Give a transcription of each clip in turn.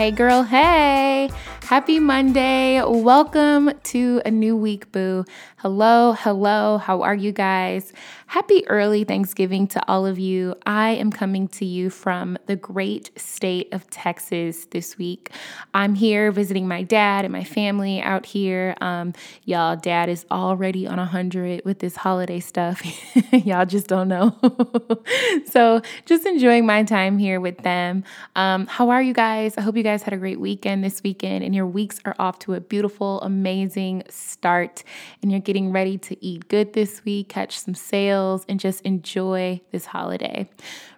Hey, girl, hey. Happy Monday. Welcome to a new week, boo. Hello, hello. How are you guys? Happy early Thanksgiving to all of you. I am coming to you from the great state of Texas this week. I'm here visiting my dad and my family out here. Um, y'all, dad is already on 100 with this holiday stuff. y'all just don't know. so, just enjoying my time here with them. Um, how are you guys? I hope you guys had a great weekend this weekend and your weeks are off to a beautiful, amazing start. And you're getting ready to eat good this week, catch some sales and just enjoy this holiday.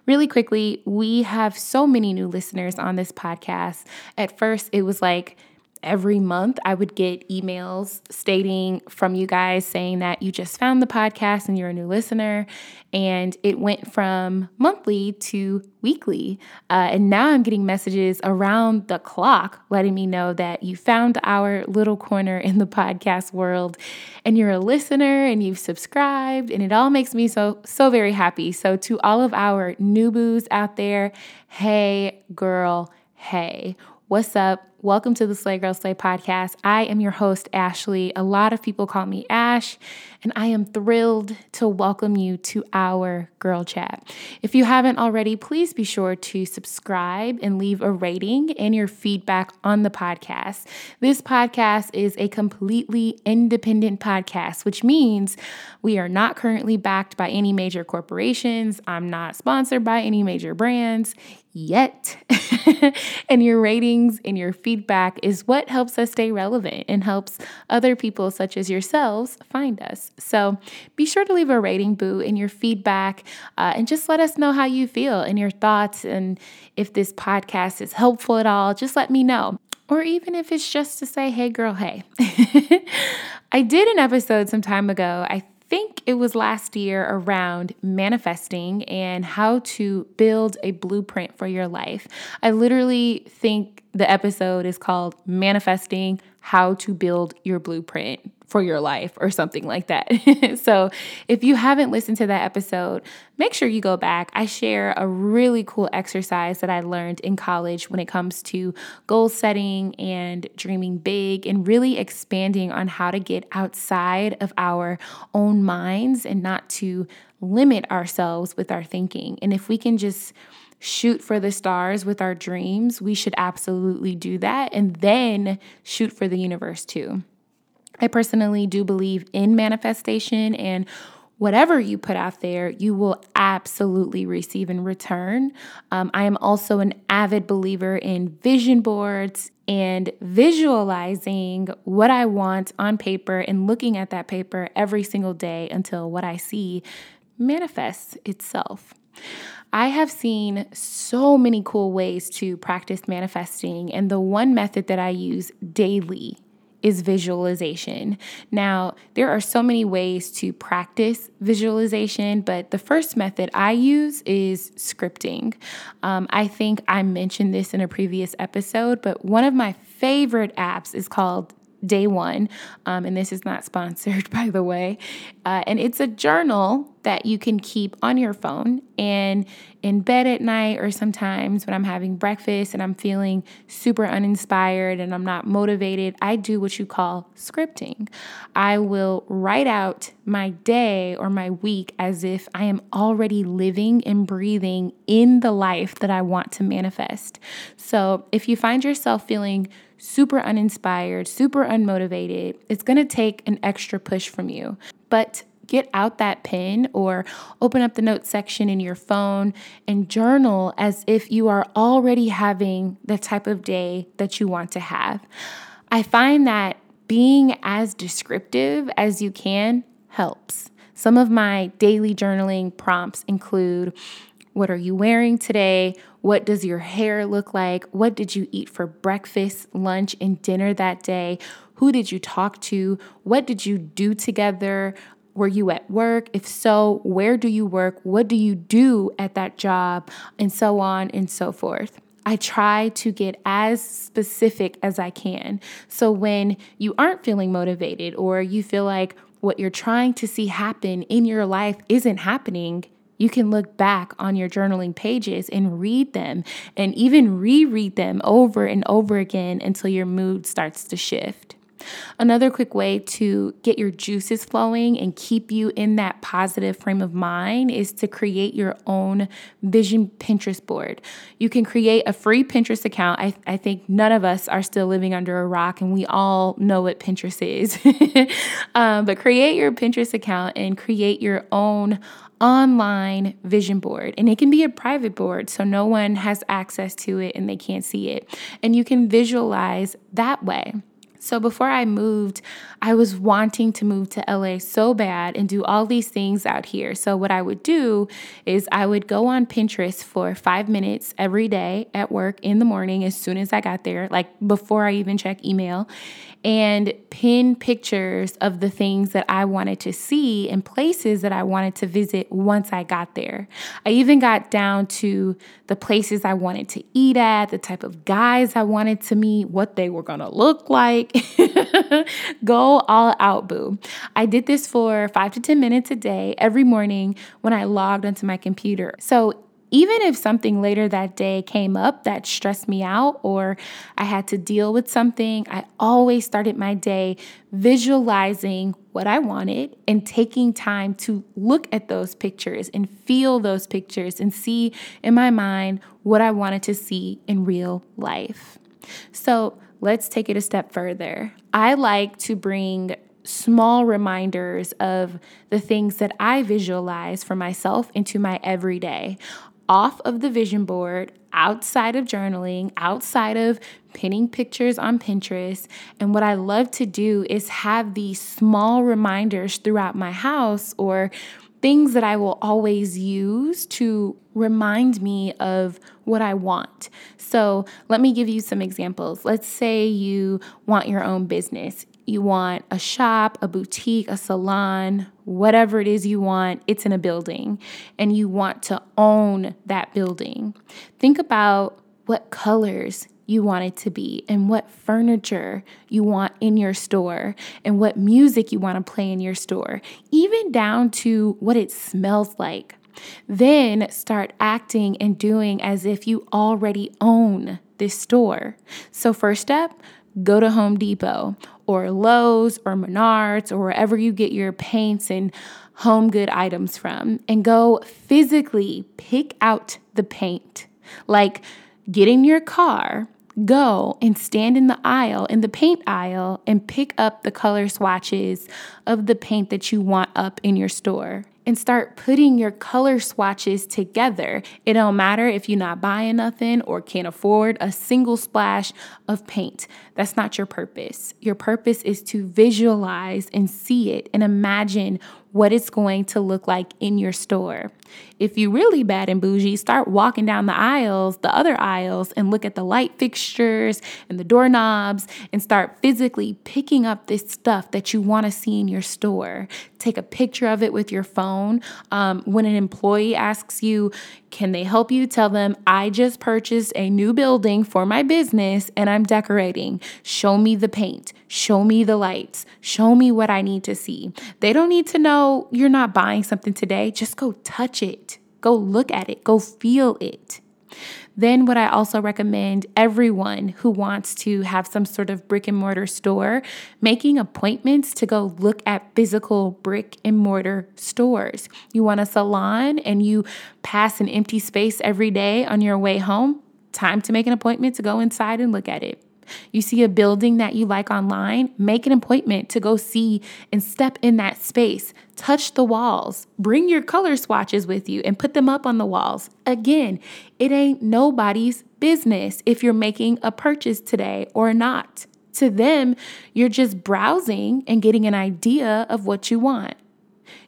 Really quickly, we have so many new listeners on this podcast. At first, it was like, every month I would get emails stating from you guys saying that you just found the podcast and you're a new listener. And it went from monthly to weekly. Uh, and now I'm getting messages around the clock letting me know that you found our little corner in the podcast world and you're a listener and you've subscribed. And it all makes me so, so very happy. So, to all of our new boos out there, hey, girl, hey, what's up? Welcome to the Slay Girl Slay podcast. I am your host, Ashley. A lot of people call me Ash, and I am thrilled to welcome you to our girl chat. If you haven't already, please be sure to subscribe and leave a rating and your feedback on the podcast. This podcast is a completely independent podcast, which means we are not currently backed by any major corporations. I'm not sponsored by any major brands yet. and your ratings and your feedback is what helps us stay relevant and helps other people, such as yourselves, find us. So be sure to leave a rating, boo, and your feedback, uh, and just let us know how you feel and your thoughts. And if this podcast is helpful at all, just let me know. Or even if it's just to say, hey, girl, hey. I did an episode some time ago. I think it was last year around manifesting and how to build a blueprint for your life. I literally think the episode is called Manifesting How to Build Your Blueprint for your life or something like that. so, if you haven't listened to that episode, make sure you go back. I share a really cool exercise that I learned in college when it comes to goal setting and dreaming big and really expanding on how to get outside of our own minds and not to limit ourselves with our thinking. And if we can just shoot for the stars with our dreams, we should absolutely do that and then shoot for the universe too. I personally do believe in manifestation and whatever you put out there, you will absolutely receive in return. Um, I am also an avid believer in vision boards and visualizing what I want on paper and looking at that paper every single day until what I see manifests itself. I have seen so many cool ways to practice manifesting, and the one method that I use daily is visualization. Now, there are so many ways to practice visualization, but the first method I use is scripting. Um, I think I mentioned this in a previous episode, but one of my favorite apps is called day one. Um, and this is not sponsored, by the way. Uh, and it's a journal that you can keep on your phone and in bed at night, or sometimes when I'm having breakfast and I'm feeling super uninspired and I'm not motivated, I do what you call scripting. I will write out my day or my week as if I am already living and breathing in the life that I want to manifest. So if you find yourself feeling super uninspired, super unmotivated, it's to take an extra push from you. But get out that pen or open up the notes section in your phone and journal as if you are already having the type of day that you want to have. I find that being as descriptive as you can helps. Some of my daily journaling prompts include What are you wearing today? What does your hair look like? What did you eat for breakfast, lunch, and dinner that day? Who did you talk to? What did you do together? Were you at work? If so, where do you work? What do you do at that job? And so on and so forth. I try to get as specific as I can. So when you aren't feeling motivated or you feel like what you're trying to see happen in your life isn't happening, you can look back on your journaling pages and read them and even reread them over and over again until your mood starts to shift. Another quick way to get your juices flowing and keep you in that positive frame of mind is to create your own vision Pinterest board. You can create a free Pinterest account. I, I think none of us are still living under a rock and we all know what Pinterest is. um, but create your Pinterest account and create your own online vision board. And it can be a private board, so no one has access to it and they can't see it. And you can visualize that way. So before I moved, I was wanting to move to LA so bad and do all these things out here. So what I would do is I would go on Pinterest for 5 minutes every day at work in the morning as soon as I got there, like before I even check email, and pin pictures of the things that I wanted to see and places that I wanted to visit once I got there. I even got down to the places I wanted to eat at, the type of guys I wanted to meet, what they were gonna look like. Go all out, boo. I did this for five to 10 minutes a day every morning when I logged onto my computer. So even if something later that day came up that stressed me out or I had to deal with something, I always started my day visualizing what I wanted and taking time to look at those pictures and feel those pictures and see in my mind what I wanted to see in real life. So let's take it a step further. I like to bring small reminders of the things that I visualize for myself into my everyday off of the vision board, outside of journaling, outside of pinning pictures on Pinterest. And what I love to do is have these small reminders throughout my house or things that I will always use to remind me of what I want. So, let me give you some examples. Let's say you want your own business you want a shop, a boutique, a salon, whatever it is you want, it's in a building, and you want to own that building. Think about what colors you want it to be, and what furniture you want in your store, and what music you want to play in your store, even down to what it smells like. Then start acting and doing as if you already own this store. So, first step, go to Home Depot or Lowe's or Menards or wherever you get your paints and home good items from and go physically pick out the paint. Like get in your car, go and stand in the aisle, in the paint aisle, and pick up the color swatches of the paint that you want up in your store and start putting your color swatches together. It don't matter if you're not buying nothing or can't afford a single splash of paint. That's not your purpose. Your purpose is to visualize and see it and imagine what it's going to look like in your store. If you really bad and bougie, start walking down the aisles, the other aisles, and look at the light fixtures and the doorknobs and start physically picking up this stuff that you want to see in your store. Take a picture of it with your phone. Um, when an employee asks you, can they help you? Tell them, I just purchased a new building for my business and I'm decorating. Show me the paint. Show me the lights. Show me what I need to see. They don't need to know you're not buying something today. Just go touch it. Go look at it. Go feel it. Then, what I also recommend everyone who wants to have some sort of brick and mortar store making appointments to go look at physical brick and mortar stores. You want a salon and you pass an empty space every day on your way home? Time to make an appointment to go inside and look at it. You see a building that you like online, make an appointment to go see and step in that space. Touch the walls. Bring your color swatches with you and put them up on the walls. Again, it ain't nobody's business if you're making a purchase today or not. To them, you're just browsing and getting an idea of what you want.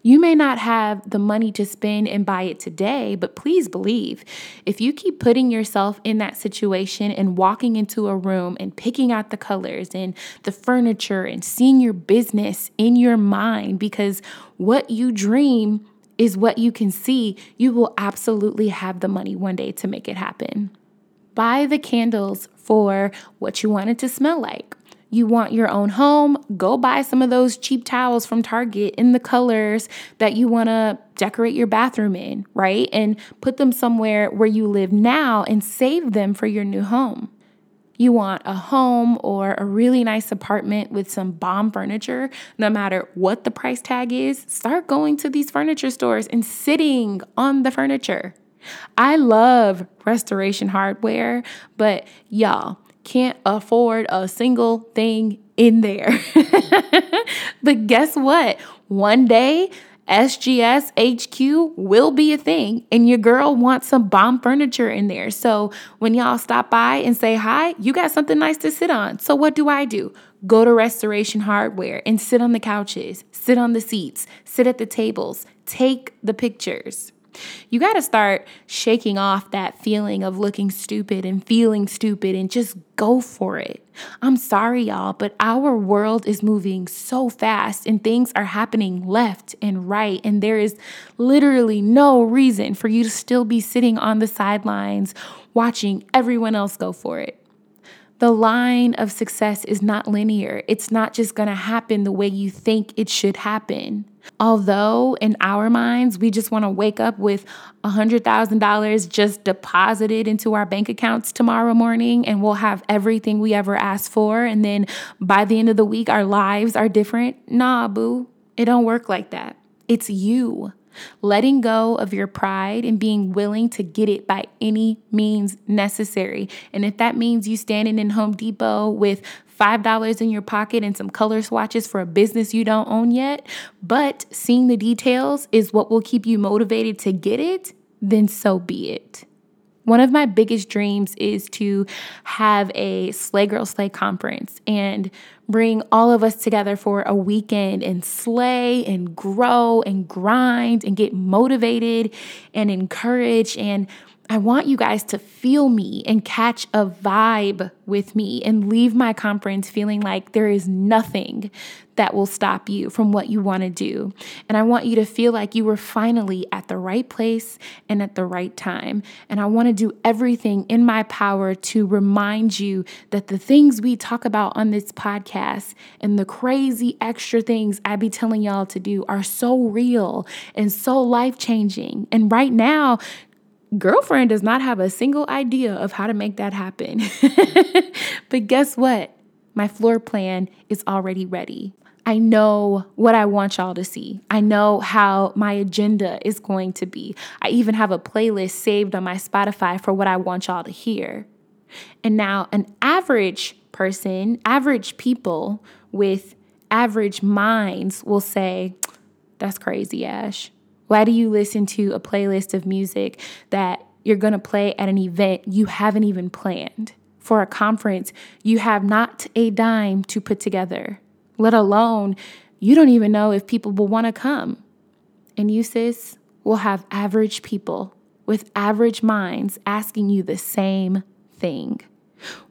You may not have the money to spend and buy it today, but please believe if you keep putting yourself in that situation and walking into a room and picking out the colors and the furniture and seeing your business in your mind, because what you dream is what you can see, you will absolutely have the money one day to make it happen. Buy the candles for what you want it to smell like. You want your own home? Go buy some of those cheap towels from Target in the colors that you want to decorate your bathroom in, right? And put them somewhere where you live now and save them for your new home. You want a home or a really nice apartment with some bomb furniture, no matter what the price tag is, start going to these furniture stores and sitting on the furniture. I love restoration hardware, but y'all, can't afford a single thing in there. but guess what? One day, SGS HQ will be a thing, and your girl wants some bomb furniture in there. So when y'all stop by and say hi, you got something nice to sit on. So what do I do? Go to Restoration Hardware and sit on the couches, sit on the seats, sit at the tables, take the pictures. You got to start shaking off that feeling of looking stupid and feeling stupid and just go for it. I'm sorry, y'all, but our world is moving so fast and things are happening left and right. And there is literally no reason for you to still be sitting on the sidelines watching everyone else go for it. The line of success is not linear. It's not just going to happen the way you think it should happen. Although in our minds, we just want to wake up with $100,000 just deposited into our bank accounts tomorrow morning and we'll have everything we ever asked for. And then by the end of the week, our lives are different. Nah, boo, it don't work like that. It's you letting go of your pride and being willing to get it by any means necessary. And if that means you standing in Home Depot with $5 in your pocket and some color swatches for a business you don't own yet, but seeing the details is what will keep you motivated to get it, then so be it. One of my biggest dreams is to have a Slay Girl Slay conference and bring all of us together for a weekend and slay and grow and grind and get motivated and encouraged and I want you guys to feel me and catch a vibe with me and leave my conference feeling like there is nothing that will stop you from what you want to do. And I want you to feel like you were finally at the right place and at the right time. And I want to do everything in my power to remind you that the things we talk about on this podcast and the crazy extra things I be telling y'all to do are so real and so life changing. And right now, girlfriend does not have a single idea of how to make that happen. but guess what? My floor plan is already ready. I know what I want y'all to see. I know how my agenda is going to be. I even have a playlist saved on my Spotify for what I want y'all to hear. And now, an average person, average people with average minds will say, That's crazy, Ash. Why do you listen to a playlist of music that you're going to play at an event you haven't even planned? For a conference you have not a dime to put together, let alone you don't even know if people will want to come. And you, sis, will have average people with average minds asking you the same thing.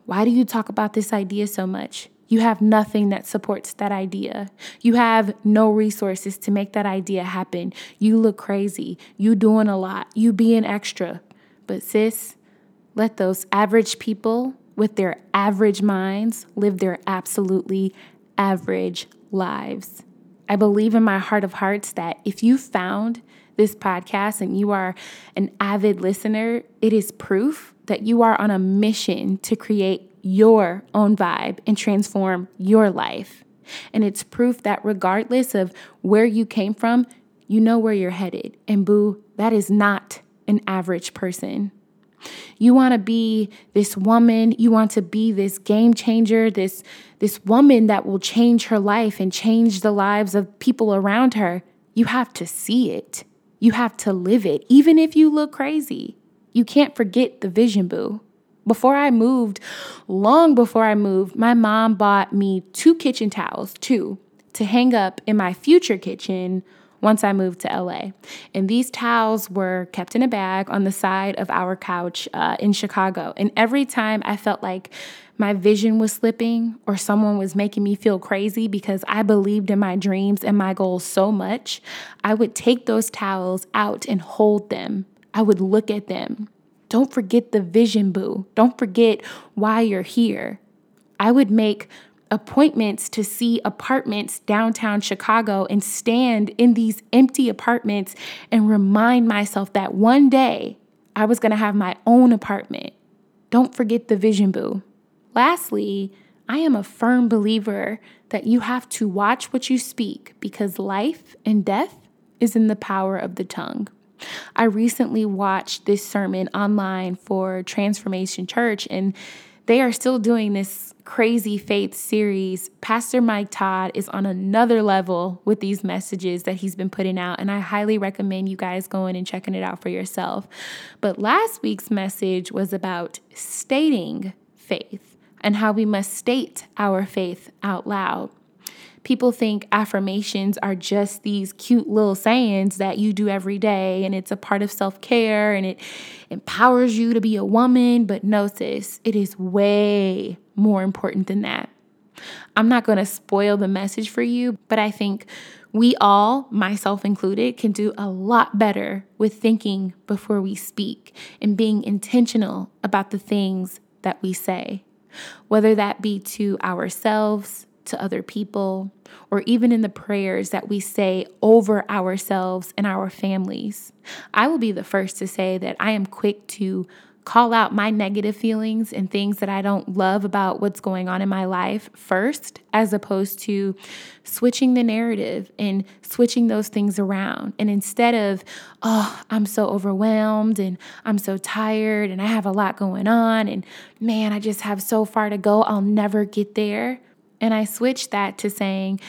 Why do you talk about this idea so much? You have nothing that supports that idea. You have no resources to make that idea happen. You look crazy. You doing a lot. You being extra. But sis, let those average people with their average minds live their absolutely average lives. I believe in my heart of hearts that if you found this podcast and you are an avid listener, it is proof that you are on a mission to create your own vibe and transform your life. And it's proof that regardless of where you came from, you know where you're headed. And boo, that is not an average person. You want to be this woman, you want to be this game changer, this this woman that will change her life and change the lives of people around her. You have to see it. You have to live it even if you look crazy. You can't forget the vision, boo. Before I moved, long before I moved, my mom bought me two kitchen towels, two, to hang up in my future kitchen once I moved to LA. And these towels were kept in a bag on the side of our couch uh, in Chicago. And every time I felt like my vision was slipping or someone was making me feel crazy because I believed in my dreams and my goals so much, I would take those towels out and hold them. I would look at them. Don't forget the vision, boo. Don't forget why you're here. I would make appointments to see apartments downtown Chicago and stand in these empty apartments and remind myself that one day I was going to have my own apartment. Don't forget the vision, boo. Lastly, I am a firm believer that you have to watch what you speak because life and death is in the power of the tongue. I recently watched this sermon online for Transformation Church, and they are still doing this crazy faith series. Pastor Mike Todd is on another level with these messages that he's been putting out, and I highly recommend you guys going and checking it out for yourself. But last week's message was about stating faith and how we must state our faith out loud people think affirmations are just these cute little sayings that you do every day and it's a part of self care and it empowers you to be a woman. But no, sis, it is way more important than that. I'm not going to spoil the message for you, but I think we all, myself included, can do a lot better with thinking before we speak and being intentional about the things that we say, whether that be to ourselves, to other people, or even in the prayers that we say over ourselves and our families. I will be the first to say that I am quick to call out my negative feelings and things that I don't love about what's going on in my life first, as opposed to switching the narrative and switching those things around. And instead of, oh, I'm so overwhelmed and I'm so tired and I have a lot going on and man, I just have so far to go, I'll never get there. And I switched that to saying,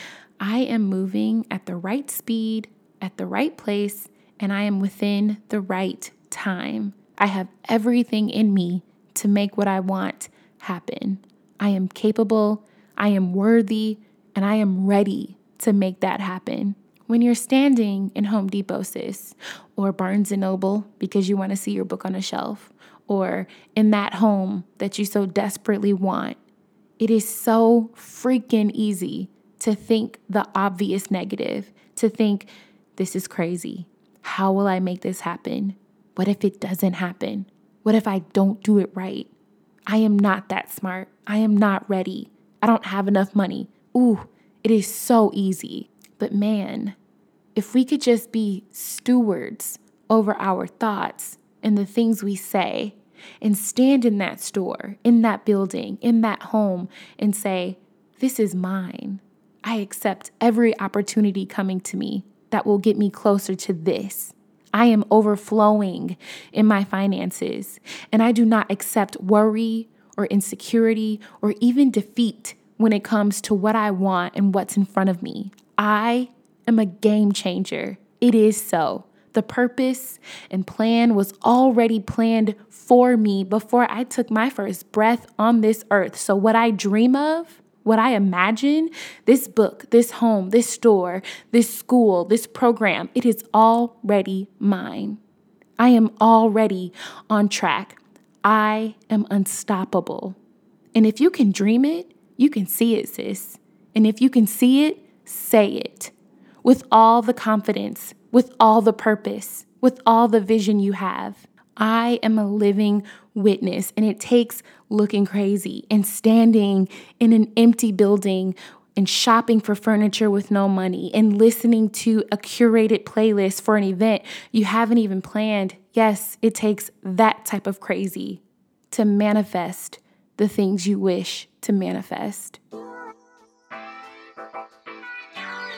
I am moving at the right speed, at the right place, and I am within the right time. I have everything in me to make what I want happen. I am capable, I am worthy, and I am ready to make that happen. When you're standing in Home Depot, sis, or Barnes and Noble because you want to see your book on a shelf, or in that home that you so desperately want, it is so freaking easy to think the obvious negative, to think, this is crazy. How will I make this happen? What if it doesn't happen? What if I don't do it right? I am not that smart. I am not ready. I don't have enough money. Ooh, it is so easy. But man, if we could just be stewards over our thoughts and the things we say and stand in that store, in that building, in that home, and say, This is mine. I accept every opportunity coming to me that will get me closer to this. I am overflowing in my finances, and I do not accept worry or insecurity or even defeat when it comes to what I want and what's in front of me. I am a game changer. It is so. The purpose and plan was already planned for me before I took my first breath on this earth. So, what I dream of, what I imagine, this book, this home, this store, this school, this program, it is already mine. I am already on track. I am unstoppable. And if you can dream it, you can see it, sis. And if you can see it, say it with all the confidence with all the purpose, with all the vision you have. I am a living witness, and it takes looking crazy and standing in an empty building and shopping for furniture with no money and listening to a curated playlist for an event you haven't even planned. Yes, it takes that type of crazy to manifest the things you wish to manifest.